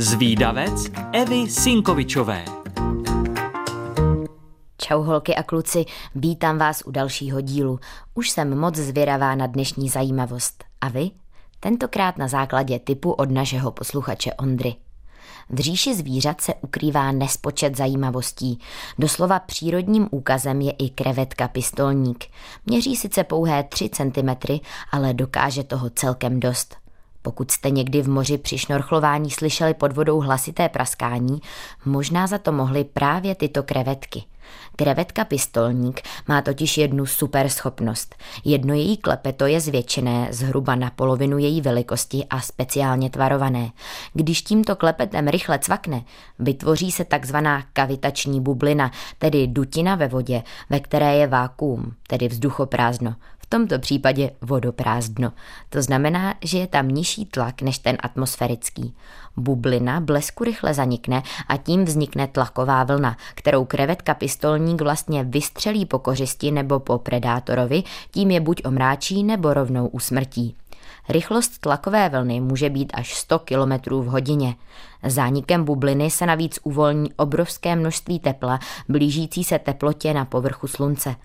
Zvídavec Evy Sinkovičové Čau holky a kluci, vítám vás u dalšího dílu. Už jsem moc zvědavá na dnešní zajímavost. A vy? Tentokrát na základě typu od našeho posluchače Ondry. V říši zvířat se ukrývá nespočet zajímavostí. Doslova přírodním úkazem je i krevetka pistolník. Měří sice pouhé 3 cm, ale dokáže toho celkem dost. Pokud jste někdy v moři při šnorchlování slyšeli pod vodou hlasité praskání, možná za to mohly právě tyto krevetky – Krevetka pistolník má totiž jednu super schopnost. Jedno její klepeto je zvětšené, zhruba na polovinu její velikosti a speciálně tvarované. Když tímto klepetem rychle cvakne, vytvoří se takzvaná kavitační bublina, tedy dutina ve vodě, ve které je vákuum, tedy vzduchoprázdno tomto případě vodoprázdno. To znamená, že je tam nižší tlak než ten atmosférický. Bublina blesku rychle zanikne a tím vznikne tlaková vlna, kterou krevetka pistolník vlastně vystřelí po kořisti nebo po predátorovi, tím je buď omráčí nebo rovnou usmrtí. Rychlost tlakové vlny může být až 100 km v hodině. Zánikem bubliny se navíc uvolní obrovské množství tepla blížící se teplotě na povrchu slunce.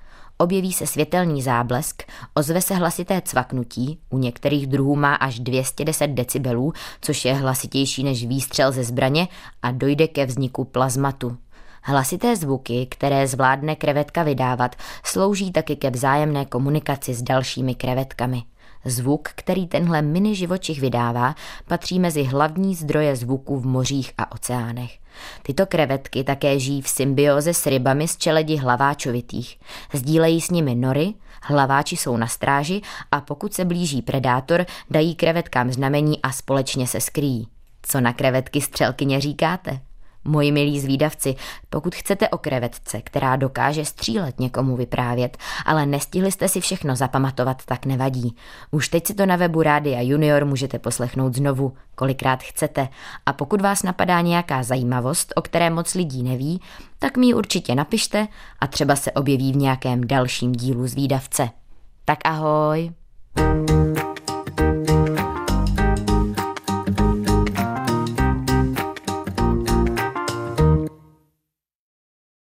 Objeví se světelný záblesk, ozve se hlasité cvaknutí, u některých druhů má až 210 decibelů, což je hlasitější než výstřel ze zbraně a dojde ke vzniku plazmatu. Hlasité zvuky, které zvládne krevetka vydávat, slouží taky ke vzájemné komunikaci s dalšími krevetkami. Zvuk, který tenhle mini živočich vydává, patří mezi hlavní zdroje zvuku v mořích a oceánech. Tyto krevetky také žijí v symbioze s rybami z čeledi hlaváčovitých. Sdílejí s nimi nory, hlaváči jsou na stráži a pokud se blíží predátor, dají krevetkám znamení a společně se skrýjí. Co na krevetky střelkyně říkáte? Moji milí zvídavci, pokud chcete o krevetce, která dokáže střílet někomu vyprávět, ale nestihli jste si všechno zapamatovat, tak nevadí. Už teď si to na webu Rádia Junior můžete poslechnout znovu, kolikrát chcete. A pokud vás napadá nějaká zajímavost, o které moc lidí neví, tak mi ji určitě napište a třeba se objeví v nějakém dalším dílu zvídavce. Tak ahoj!